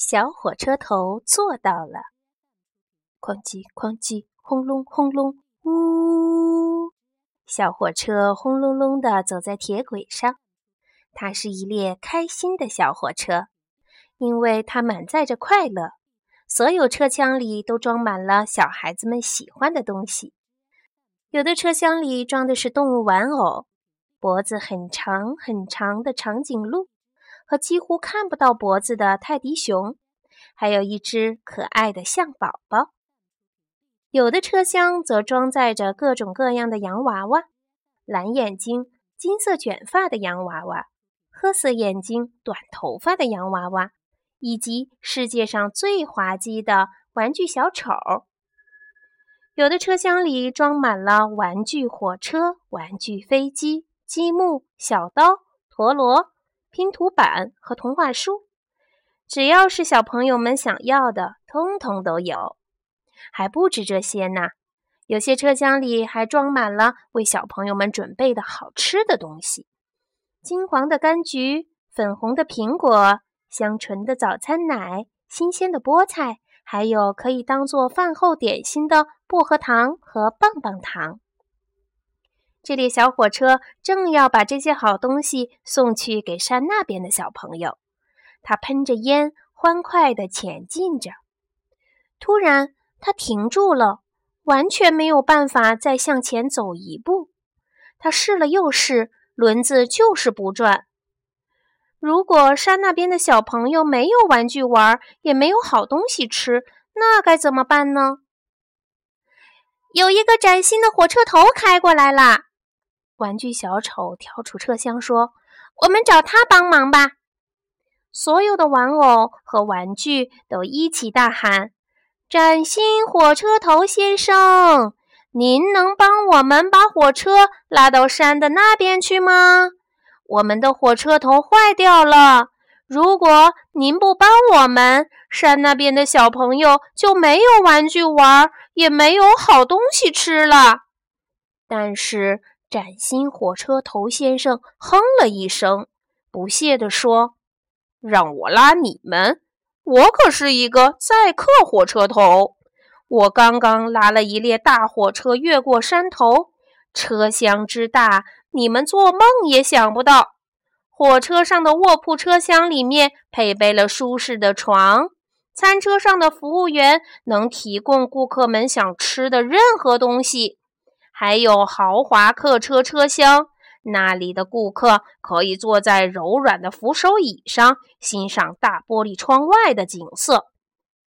小火车头做到了，哐叽哐叽，轰隆轰隆，呜！小火车轰隆隆地走在铁轨上，它是一列开心的小火车，因为它满载着快乐。所有车厢里都装满了小孩子们喜欢的东西，有的车厢里装的是动物玩偶，脖子很长很长的长颈鹿。和几乎看不到脖子的泰迪熊，还有一只可爱的象宝宝。有的车厢则装载着各种各样的洋娃娃：蓝眼睛、金色卷发的洋娃娃，褐色眼睛、短头发的洋娃娃，以及世界上最滑稽的玩具小丑。有的车厢里装满了玩具火车、玩具飞机、积木、小刀、陀螺。拼图板和童话书，只要是小朋友们想要的，通通都有。还不止这些呢，有些车厢里还装满了为小朋友们准备的好吃的东西：金黄的柑橘、粉红的苹果、香醇的早餐奶、新鲜的菠菜，还有可以当做饭后点心的薄荷糖和棒棒糖。这列小火车正要把这些好东西送去给山那边的小朋友，它喷着烟，欢快地前进着。突然，它停住了，完全没有办法再向前走一步。它试了又试，轮子就是不转。如果山那边的小朋友没有玩具玩，也没有好东西吃，那该怎么办呢？有一个崭新的火车头开过来了。玩具小丑跳出车厢说：“我们找他帮忙吧！”所有的玩偶和玩具都一起大喊：“崭新火车头先生，您能帮我们把火车拉到山的那边去吗？我们的火车头坏掉了，如果您不帮我们，山那边的小朋友就没有玩具玩，也没有好东西吃了。”但是。崭新火车头先生哼了一声，不屑地说：“让我拉你们，我可是一个载客火车头。我刚刚拉了一列大火车越过山头，车厢之大，你们做梦也想不到。火车上的卧铺车厢里面配备了舒适的床，餐车上的服务员能提供顾客们想吃的任何东西。”还有豪华客车车厢，那里的顾客可以坐在柔软的扶手椅上，欣赏大玻璃窗外的景色。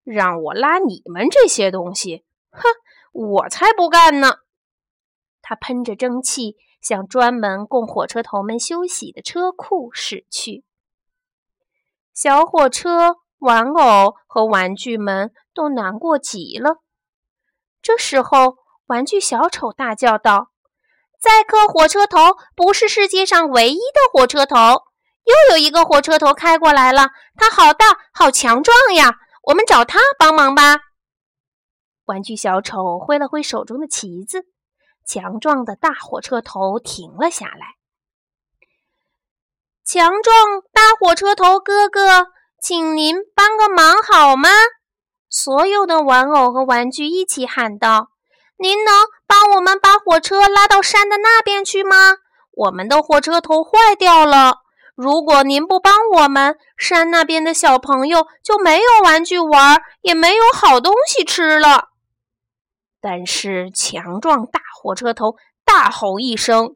让我拉你们这些东西，哼，我才不干呢！他喷着蒸汽，向专门供火车头们休息的车库驶去。小火车、玩偶和玩具们都难过极了。这时候。玩具小丑大叫道：“载客火车头不是世界上唯一的火车头，又有一个火车头开过来了，它好大，好强壮呀！我们找它帮忙吧。”玩具小丑挥了挥手中的旗子，强壮的大火车头停了下来。强壮大火车头哥哥，请您帮个忙好吗？所有的玩偶和玩具一起喊道。您能帮我们把火车拉到山的那边去吗？我们的火车头坏掉了。如果您不帮我们，山那边的小朋友就没有玩具玩，也没有好东西吃了。但是强壮大火车头大吼一声：“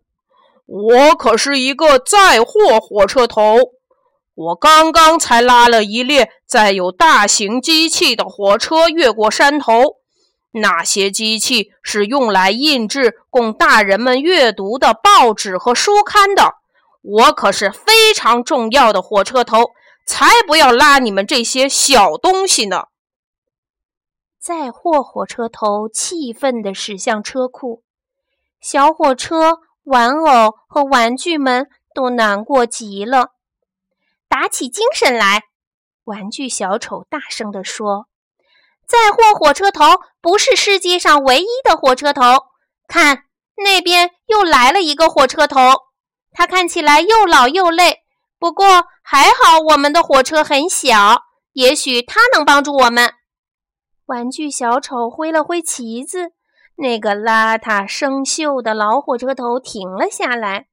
我可是一个载货火车头，我刚刚才拉了一列载有大型机器的火车越过山头。”那些机器是用来印制供大人们阅读的报纸和书刊的。我可是非常重要的火车头，才不要拉你们这些小东西呢！载货火车头气愤地驶向车库，小火车、玩偶和玩具们都难过极了。打起精神来，玩具小丑大声地说。载货火车头不是世界上唯一的火车头。看，那边又来了一个火车头，它看起来又老又累。不过还好，我们的火车很小，也许它能帮助我们。玩具小丑挥了挥旗子，那个邋遢生锈的老火车头停了下来。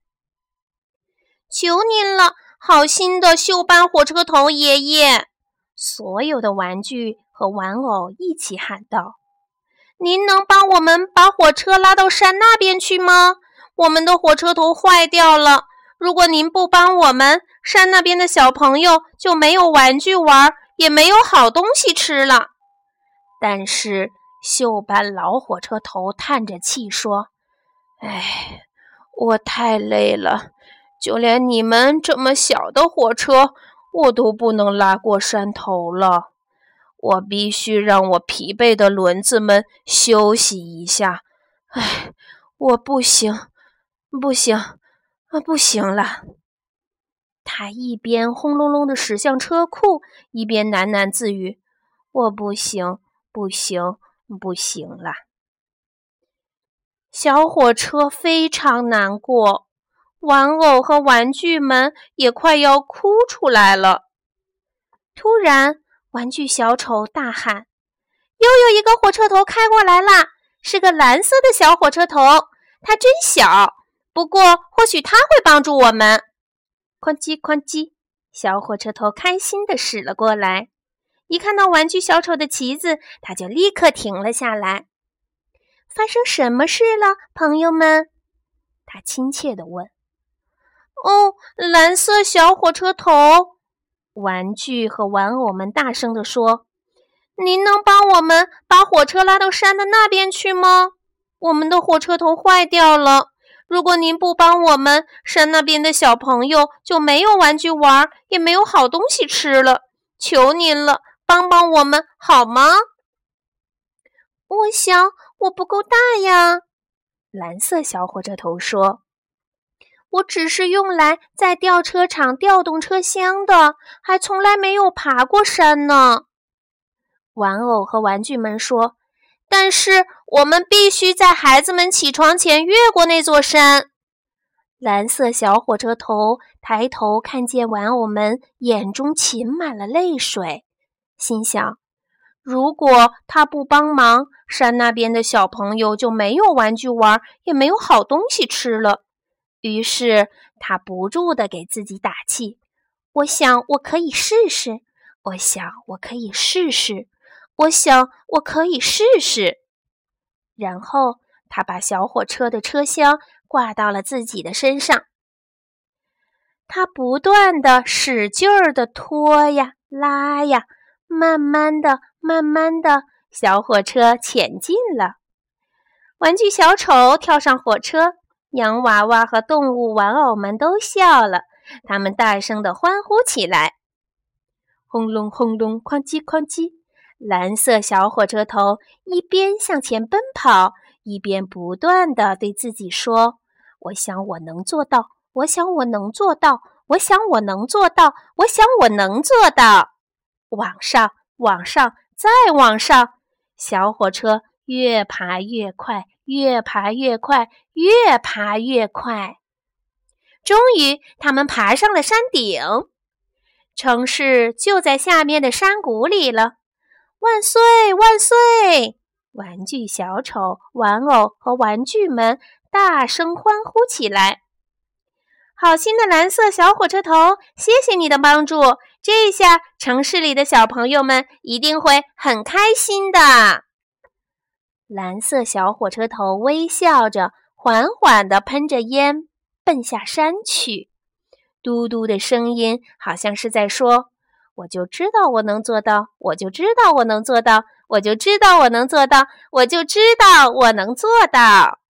求您了，好心的锈斑火车头爷爷！所有的玩具和玩偶一起喊道：“您能帮我们把火车拉到山那边去吗？我们的火车头坏掉了。如果您不帮我们，山那边的小朋友就没有玩具玩。”也没有好东西吃了，但是锈斑老火车头叹着气说：“哎，我太累了，就连你们这么小的火车，我都不能拉过山头了。我必须让我疲惫的轮子们休息一下。哎，我不行，不行，啊，不行了。”他一边轰隆隆地驶向车库，一边喃喃自语：“我不行，不行，不行了。”小火车非常难过，玩偶和玩具们也快要哭出来了。突然，玩具小丑大喊：“又有一个火车头开过来啦！是个蓝色的小火车头，它真小，不过或许它会帮助我们。”哐叽哐叽，小火车头开心地驶了过来。一看到玩具小丑的旗子，他就立刻停了下来。发生什么事了，朋友们？他亲切地问。“哦，蓝色小火车头！”玩具和玩偶们大声地说。“您能帮我们把火车拉到山的那边去吗？我们的火车头坏掉了。”如果您不帮我们，山那边的小朋友就没有玩具玩，也没有好东西吃了。求您了，帮帮我们好吗？我想我不够大呀。蓝色小火车头说：“我只是用来在吊车厂调动车厢的，还从来没有爬过山呢。”玩偶和玩具们说。但是我们必须在孩子们起床前越过那座山。蓝色小火车头抬头看见玩偶们，眼中噙满了泪水，心想：如果他不帮忙，山那边的小朋友就没有玩具玩，也没有好东西吃了。于是他不住地给自己打气：“我想我可以试试，我想我可以试试。”我想我可以试试。然后他把小火车的车厢挂到了自己的身上。他不断的使劲儿的拖呀拉呀，慢慢的、慢慢的，小火车前进了。玩具小丑跳上火车，洋娃娃和动物玩偶们都笑了，他们大声的欢呼起来。轰隆轰隆，哐叽哐叽。蓝色小火车头一边向前奔跑，一边不断地对自己说：“我想我能做到，我想我能做到，我想我能做到，我想我能做到。”往上，往上，再往上，小火车越爬越快，越爬越快，越爬越快。终于，他们爬上了山顶，城市就在下面的山谷里了。万岁！万岁！玩具小丑、玩偶和玩具们大声欢呼起来。好心的蓝色小火车头，谢谢你的帮助。这下城市里的小朋友们一定会很开心的。蓝色小火车头微笑着，缓缓地喷着烟，奔下山去。嘟嘟的声音好像是在说。我就知道我能做到，我就知道我能做到，我就知道我能做到，我就知道我能做到。